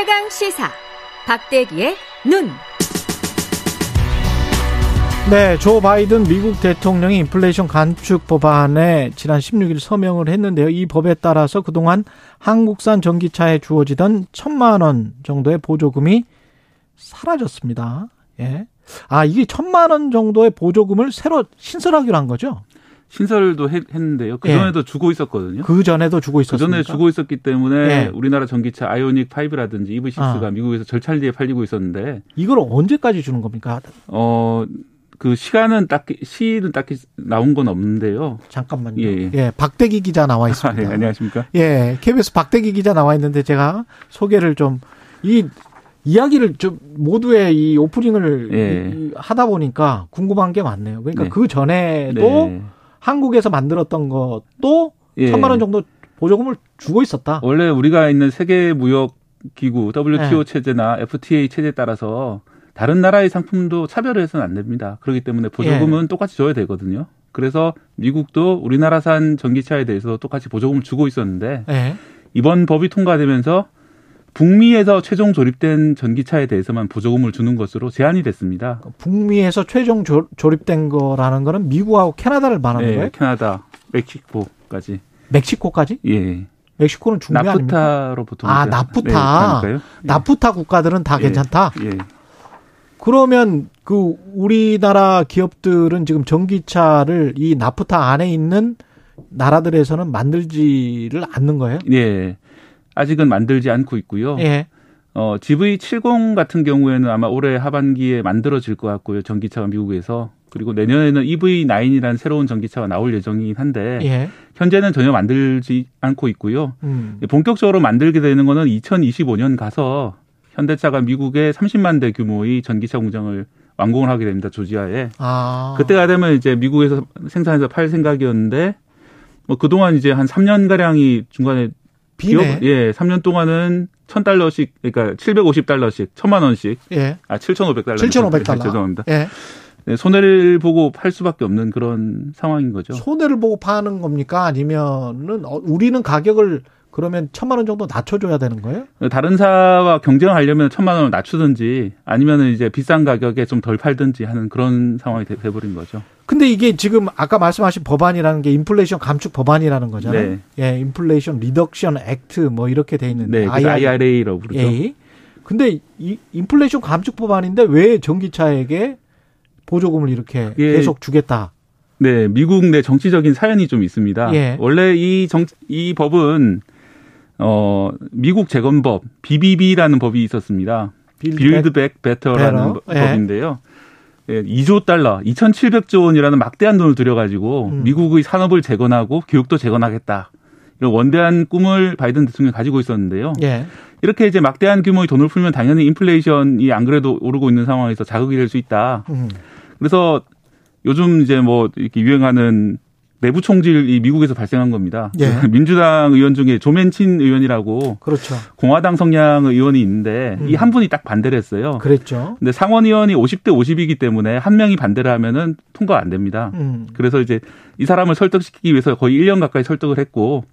최강 시사 박대기의 눈. 네, 조 바이든 미국 대통령이 인플레이션 감축 법안에 지난 16일 서명을 했는데요. 이 법에 따라서 그동안 한국산 전기차에 주어지던 천만 원 정도의 보조금이 사라졌습니다. 예. 아, 이게 천만 원 정도의 보조금을 새로 신설하기로 한 거죠? 신설도 했, 는데요 그 전에도 예. 주고 있었거든요. 그 전에도 주고 있었습니다. 그 전에 주고 있었기 때문에 예. 우리나라 전기차 아이오닉 5라든지 EV6가 아. 미국에서 절찬리에 팔리고 있었는데 이걸 언제까지 주는 겁니까? 어, 그 시간은 딱히 시일은 딱히 나온 건 없는데요. 잠깐만요. 예, 예. 예 박대기 기자 나와 있습니다. 아, 예, 안녕하십니까? 예, KBS 박대기 기자 나와 있는데 제가 소개를 좀 이 이야기를 좀 모두의 이 오프닝을 예. 하다 보니까 궁금한 게 많네요. 그러니까 네. 그 전에도 네. 한국에서 만들었던 것도 예. 천만 원 정도 보조금을 주고 있었다. 원래 우리가 있는 세계 무역 기구 WTO 네. 체제나 FTA 체제에 따라서 다른 나라의 상품도 차별을 해서는 안 됩니다. 그렇기 때문에 보조금은 예. 똑같이 줘야 되거든요. 그래서 미국도 우리나라산 전기차에 대해서 똑같이 보조금을 주고 있었는데 예. 이번 법이 통과되면서 북미에서 최종 조립된 전기차에 대해서만 보조금을 주는 것으로 제한이 됐습니다. 북미에서 최종 조, 립된 거라는 거는 미국하고 캐나다를 말하는 네, 거예요? 캐나다, 멕시코까지. 멕시코까지? 예. 멕시코는 중미 나프타로 보통 아 나프타 네, 나프타 국가들은 다 예. 괜찮다. 예. 그러면 그 우리나라 기업들은 지금 전기차를 이 나프타 안에 있는 나라들에서는 만들지를 않는 거예요? 예. 아직은 만들지 않고 있고요. 예. 어, GV70 같은 경우에는 아마 올해 하반기에 만들어질 것 같고요. 전기차가 미국에서. 그리고 내년에는 EV9이라는 새로운 전기차가 나올 예정이긴 한데 예. 현재는 전혀 만들지 않고 있고요. 음. 본격적으로 만들게 되는 거는 2025년 가서 현대차가 미국에 30만 대 규모의 전기차 공장을 완공을 하게 됩니다. 조지아에. 아. 그때가 되면 이제 미국에서 생산해서 팔 생각이었는데 뭐 그동안 이제 한 3년 가량이 중간에 기업 예, 3년 동안은 1000달러씩 그러니까 750달러씩 1000만 원씩 예. 아 7500달러 7500달러 죄송합니다. 예. 네, 손해를 보고 팔 수밖에 없는 그런 상황인 거죠. 손해를 보고 파는 겁니까? 아니면은 어, 우리는 가격을 그러면 천만 원 정도 낮춰줘야 되는 거예요? 다른 사와 경쟁하려면 천만 원을 낮추든지 아니면은 이제 비싼 가격에 좀 덜 팔든지 하는 그런 상황이 돼, 버린 거죠. 근데 이게 지금 아까 말씀하신 법안이라는 게 인플레이션 감축 법안이라는 거잖아요. 네. 예, Inflation Reduction Act 뭐 이렇게 돼 있는데 네, IRA라고 부르죠. A. 근데 이 인플레이션 감축 법안인데 왜 전기차에게 보조금을 이렇게 예. 계속 주겠다? 네, 미국 내 정치적인 사연이 좀 있습니다. 예. 원래 이 정, 이 법은 어, 미국 재건법 BBB라는 법이 있었습니다. Build Back Better라는 예. 법인데요. 예, 2조 달러, 2,700조 원이라는 막대한 돈을 들여가지고 음. 미국의 산업을 재건하고 교육도 재건하겠다. 이런 원대한 꿈을 바이든 대통령이 가지고 있었는데요. 예. 이렇게 이제 막대한 규모의 돈을 풀면 당연히 인플레이션이 안 그래도 오르고 있는 상황에서 자극이 될 수 있다. 음. 그래서 요즘 이제 뭐 이렇게 유행하는 내부 총질이 미국에서 발생한 겁니다. 예. 민주당 의원 중에 조맨친 의원이라고 그렇죠. 공화당 성향 의원이 있는데 음. 이한 분이 딱 반대를 했어요. 그랬죠. 근데 상원 의원이 50대 50이기 때문에 한 명이 반대를 하면은 통과 안 됩니다. 음. 그래서 이제 이 사람을 설득시키기 위해서 거의 1년 가까이 설득을 했고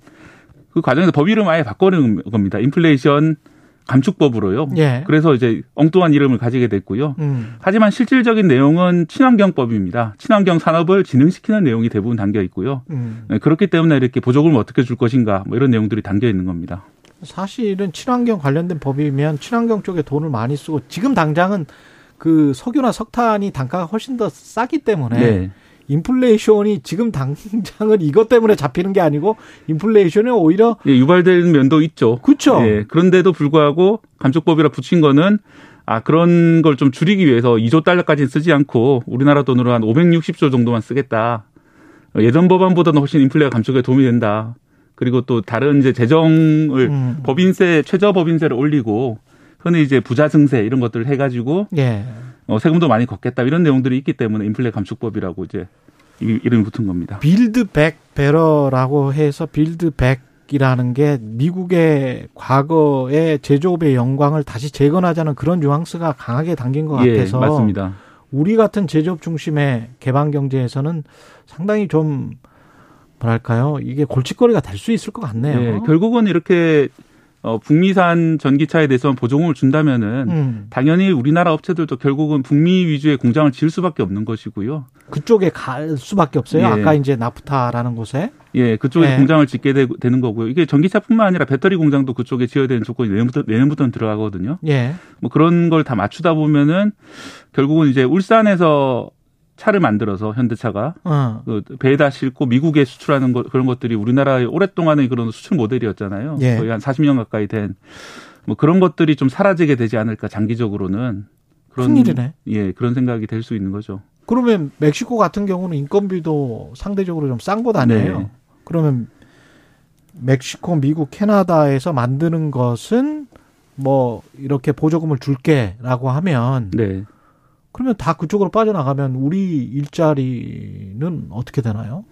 그 과정에서 법 이름 아예 바꿔는 겁니다. 인플레이션 감축법으로요. 예. 그래서 이제 엉뚱한 이름을 가지게 됐고요. 음. 하지만 실질적인 내용은 친환경법입니다. 친환경 산업을 진흥시키는 내용이 대부분 담겨 있고요. 음. 네, 그렇기 때문에 이렇게 보조금을 어떻게 줄 것인가 뭐 이런 내용들이 담겨 있는 겁니다. 사실은 친환경 관련된 법이면 친환경 쪽에 돈을 많이 쓰고 지금 당장은 그 석유나 석탄이 단가가 훨씬 더 싸기 때문에 네. 인플레이션이 지금 당장은 이것 때문에 잡히는 게 아니고 인플레이션이 오히려 예, 유발되는 면도 있죠. 그렇죠. 예, 그런데도 불구하고 감축법이라 붙인 거는 아 그런 걸 좀 줄이기 위해서 2조 달러까지는 쓰지 않고 우리나라 돈으로 한 560조 정도만 쓰겠다. 예전 법안보다는 훨씬 인플레가 감축에 도움이 된다. 그리고 또 다른 이제 재정을 음. 법인세 최저 법인세를 올리고 흔히 이제 부자 증세 이런 것들을 해가지고 예. 어, 세금도 많이 걷겠다 이런 내용들이 있기 때문에 인플레 감축법이라고 이제 이름이 붙은 겁니다. Build Back Better라고 해서 Build Back 이라는 게 미국의 과거의 제조업의 영광을 다시 재건하자는 그런 뉘앙스가 강하게 담긴 것 예, 같아서 맞습니다. 우리 같은 제조업 중심의 개방 경제에서는 상당히 좀 뭐랄까요 이게 골칫거리가 될 수 있을 것 같네요. 네, 결국은 이렇게 어, 북미산 전기차에 대해서 보조금을 준다면은 음. 당연히 우리나라 업체들도 결국은 북미 위주의 공장을 지을 수밖에 없는 것이고요. 그쪽에 갈 수밖에 없어요. 예. 아까 이제 나프타라는 곳에. 예, 그쪽에 예. 공장을 짓게 되, 는 거고요. 이게 전기차뿐만 아니라 배터리 공장도 그쪽에 지어야 되는 조건이 내년부터 내년부터는 들어가거든요. 예. 뭐 그런 걸 다 맞추다 보면은 결국은 이제 울산에서 차를 만들어서 현대차가 어. 그 배에다 싣고 미국에 수출하는 것 그런 것들이 우리나라의 오랫동안의 그런 수출 모델이었잖아요. 예. 거의 한 40년 가까이 된 뭐 그런 것들이 좀 사라지게 되지 않을까 장기적으로는 그런 큰일이네. 예, 그런 생각이 될 수 있는 거죠. 그러면 멕시코 같은 경우는 인건비도 상대적으로 좀 싼 곳 아니에요? 네. 그러면 멕시코, 미국, 캐나다에서 만드는 것은 뭐 이렇게 보조금을 줄게라고 하면 네. 그러면 다 그쪽으로 빠져나가면 우리 일자리는 어떻게 되나요?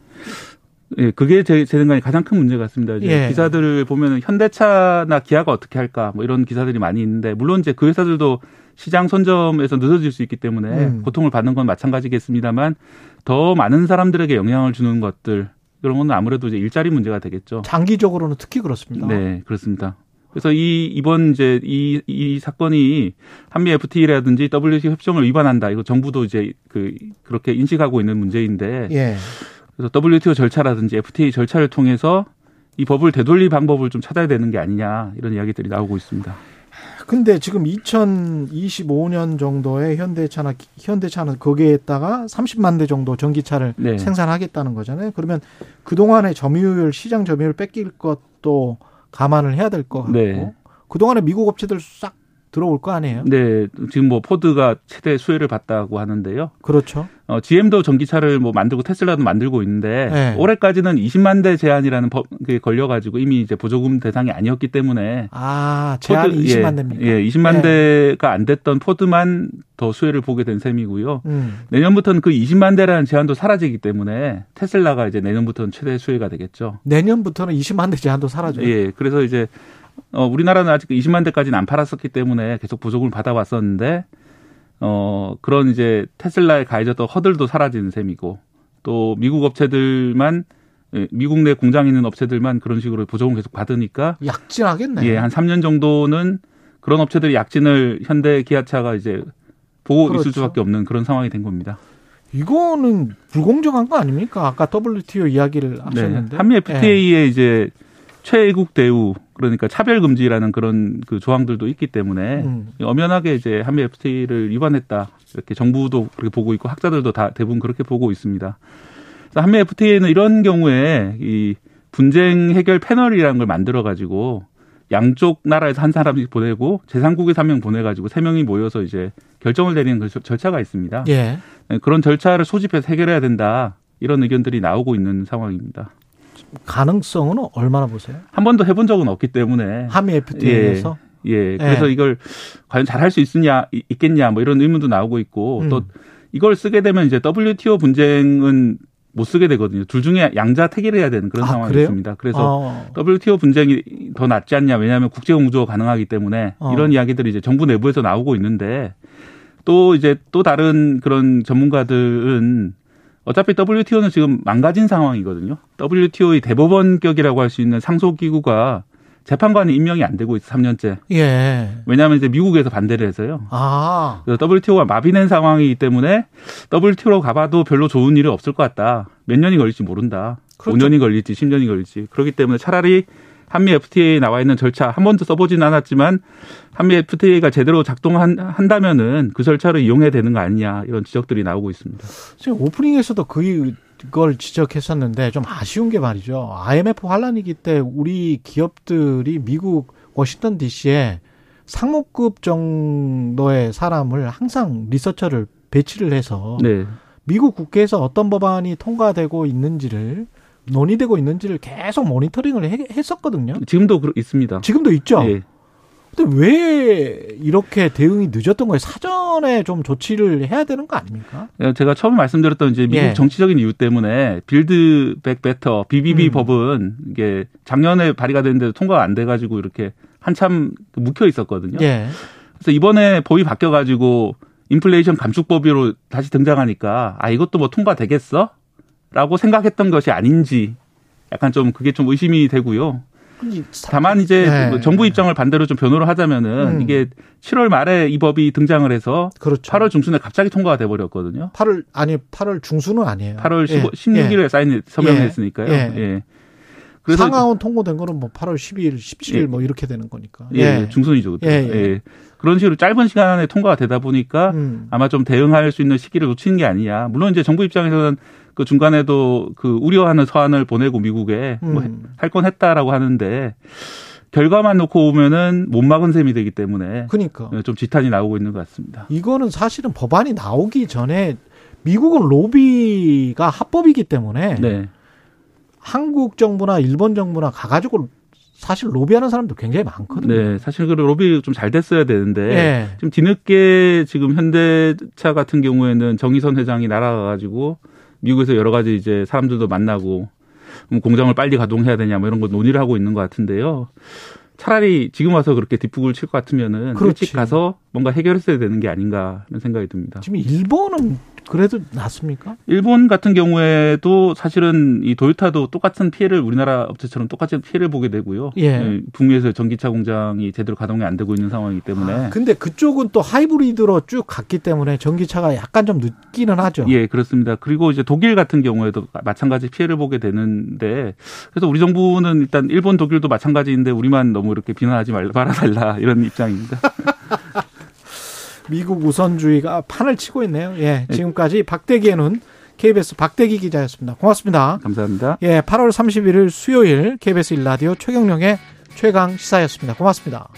예, 그게 제, 제 생각에 가장 큰 문제 같습니다. 이제 예. 기사들을 보면 현대차나 기아가 어떻게 할까 뭐 이런 기사들이 많이 있는데 물론 이제 그 회사들도 시장 선점에서 늦어질 수 있기 때문에 음. 고통을 받는 건 마찬가지겠습니다만 더 많은 사람들에게 영향을 주는 것들 그런 건 아무래도 이제 일자리 문제가 되겠죠. 장기적으로는 특히 그렇습니다. 네, 그렇습니다. 그래서 이 이번 이제 이 이 사건이 한미 FTA라든지 WTO 협정을 위반한다. 이거 정부도 이제 그 그렇게 인식하고 있는 문제인데. 예. 그래서 WTO 절차라든지 FTA 절차를 통해서 이 법을 되돌릴 방법을 좀 찾아야 되는 게 아니냐 이런 이야기들이 나오고 있습니다. 근데 지금 2025년 정도에 현대차나 현대차는 거기에다가 30만 대 정도 전기차를 네. 생산하겠다는 거잖아요. 그러면 그 동안의 점유율 시장 점유율 뺏길 것도 감안을 해야 될 것 같고 네. 그동안에 미국 업체들 싹 들어올 거 아니에요? 네, 지금 뭐 포드가 최대 수혜를 봤다고 하는데요. 그렇죠. 어, GM도 전기차를 뭐 만들고 테슬라도 만들고 있는데 네. 올해까지는 20만 대 제한이라는 법에 걸려가지고 이미 이제 보조금 대상이 아니었기 때문에 아 포드, 20만 예, 대입니까? 예, 20만 네. 대가 안 됐던 포드만 더 수혜를 보게 된 셈이고요. 음. 내년부터는 그 20만 대라는 제한도 사라지기 때문에 테슬라가 이제 내년부터는 최대 수혜가 되겠죠. 내년부터는 20만 대 제한도 사라져요. 예, 그래서 이제 어, 우리나라는 아직 20만 대까지는 안 팔았었기 때문에 계속 보조금을 받아왔었는데 어, 그런 이제 테슬라에 가해졌던 허들도 사라지는 셈이고 또 미국 업체들만 예, 미국 내 공장 있는 업체들만 그런 식으로 보조금 계속 받으니까 약진하겠네. 예, 한 3년 정도는 그런 업체들이 약진을 현대 기아차가 이제 보고 그렇죠. 있을 수밖에 없는 그런 상황이 된 겁니다. 이거는 불공정한 거 아닙니까? 아까 WTO 이야기를 하셨는데. 네, 한미 FTA에 예. 이제 최애국 대우 그러니까 차별 금지라는 그런 그 조항들도 있기 때문에 음. 엄연하게 이제 한미 FTA를 위반했다 이렇게 정부도 그렇게 보고 있고 학자들도 다 대부분 그렇게 보고 있습니다. 그래서 한미 FTA는 이런 경우에 이 분쟁 해결 패널이라는 걸 만들어 가지고 양쪽 나라에서 한 사람씩 보내고 제3국에서 한 명 보내가지고 세 명이 모여서 이제 결정을 내리는 그 절차가 있습니다. 예. 네, 그런 절차를 소집해서 해결해야 된다 이런 의견들이 나오고 있는 상황입니다. 가능성은 얼마나 보세요? 한 번도 해본 적은 없기 때문에 한미 FTA에서 예, 예. 그래서 예. 이걸 과연 잘 할 수 있느냐 있겠냐 뭐 이런 의문도 나오고 있고 음. 또 이걸 쓰게 되면 이제 WTO 분쟁은 못 쓰게 되거든요. 둘 중에 양자 택일 해야 되는 그런 아, 상황이 그래요? 있습니다. 그래서 어. WTO 분쟁이 더 낫지 않냐. 왜냐하면 국제 공조가 가능하기 때문에 어. 이런 이야기들이 이제 정부 내부에서 나오고 있는데 또 이제 또 다른 그런 전문가들은 어차피 WTO는 지금 망가진 상황이거든요. WTO의 대법원격이라고 할 수 있는 상소기구가 재판관이 임명이 안 되고 있어 3년째. 예. 왜냐하면 이제 미국에서 반대를 해서요. 아. 그래서 WTO가 마비된 상황이기 때문에 WTO로 가봐도 별로 좋은 일은 없을 것 같다. 몇 년이 걸릴지 모른다. 그렇죠. 5년이 걸릴지 10년이 걸릴지. 그렇기 때문에 차라리 한미 FTA에 나와 있는 절차 한 번도 써보진 않았지만 한미 FTA가 제대로 작동한다면은 그 절차를 이용해야 되는 거 아니냐 이런 지적들이 나오고 있습니다. 지금 오프닝에서도 그걸 지적했었는데 좀 아쉬운 게 말이죠. IMF 환란이기 때 우리 기업들이 미국 워싱턴 DC에 상무급 정도의 사람을 항상 researcher를 배치를 해서 네. 미국 국회에서 어떤 법안이 통과되고 있는지를 논의되고 있는지를 계속 모니터링을 했었거든요. 지금도 있습니다. 지금도 있죠. 예. 근데 왜 이렇게 대응이 늦었던 거예요? 사전에 좀 조치를 해야 되는 거 아닙니까? 예, 제가 처음에 말씀드렸던 이제 미국 예. 정치적인 이유 때문에 Build Back Better BBB 음. 법은 이게 작년에 발의가 됐는데 통과가 안 돼 가지고 이렇게 한참 묵혀 있었거든요. 예. 그래서 이번에 법이 바뀌어 가지고 인플레이션 감축법으로 다시 등장하니까 아 이것도 뭐 통과되겠어? 라고 생각했던 것이 아닌지 약간 좀 그게 좀 의심이 되고요. 다만 이제 네. 뭐 정부 입장을 반대로 좀 변호를 하자면은 음. 이게 7월 말에 이 법이 등장을 해서 그렇죠. 8월 중순에 갑자기 통과가 돼 버렸거든요. 8월 아니 8월 중순은 아니에요. 8월 15, 예. 16일에 예. 사인 서명을 예. 했으니까요. 예. 예. 그래서 상하원 통보된 거는 뭐 8월 12일, 17일 예. 뭐 이렇게 되는 거니까. 예, 예. 중순이죠. 예, 예. 예. 그런 식으로 짧은 시간 안에 통과가 되다 보니까 음. 아마 좀 대응할 수 있는 시기를 놓치는 게 아니냐. 물론 이제 정부 입장에서는 그 중간에도 그 우려하는 서한을 보내고 미국에 뭐 음. 뭐할 건 했다라고 하는데 결과만 놓고 오면은 못 막은 셈이 되기 때문에 그러니까 좀 지탄이 나오고 있는 것 같습니다. 이거는 사실은 법안이 나오기 전에 미국은 로비가 합법이기 때문에 네. 한국 정부나 일본 정부나 가가지고 사실 로비하는 사람도 굉장히 많거든요. 네, 사실 그 로비 좀 잘 됐어야 되는데 네. 좀 뒤늦게 지금 현대차 같은 경우에는 정의선 회장이 날아가가지고 미국에서 여러 가지 이제 사람들도 만나고 공장을 빨리 가동해야 되냐 뭐 이런 거 논의를 하고 있는 것 같은데요. 차라리 지금 와서 그렇게 뒷북을 칠 것 같으면은 그렇지. 일찍 가서 뭔가 해결했어야 되는 게 아닌가 하는 생각이 듭니다. 지금 일본은 그래도 낫습니까? 일본 같은 경우에도 사실은 이 도요타도 똑같은 피해를 우리나라 업체처럼 똑같은 피해를 보게 되고요. 예. 예 북미에서 전기차 공장이 제대로 가동이 안 되고 있는 상황이기 때문에. 아, 근데 그쪽은 또 하이브리드로 쭉 갔기 때문에 전기차가 약간 좀 늦기는 하죠. 예, 그렇습니다. 그리고 이제 독일 같은 경우에도 마찬가지 피해를 보게 되는데 그래서 우리 정부는 일단 일본, 독일도 마찬가지인데 우리만 너무 이렇게 비난하지 말아달라 이런 입장입니다. 미국 우선주의가 판을 치고 있네요. 예. 네. 지금까지 박대기의 눈 KBS 박대기 기자였습니다. 고맙습니다. 감사합니다. 예. 8월 31일 수요일 KBS 일라디오 최경령의 최강 시사였습니다. 고맙습니다.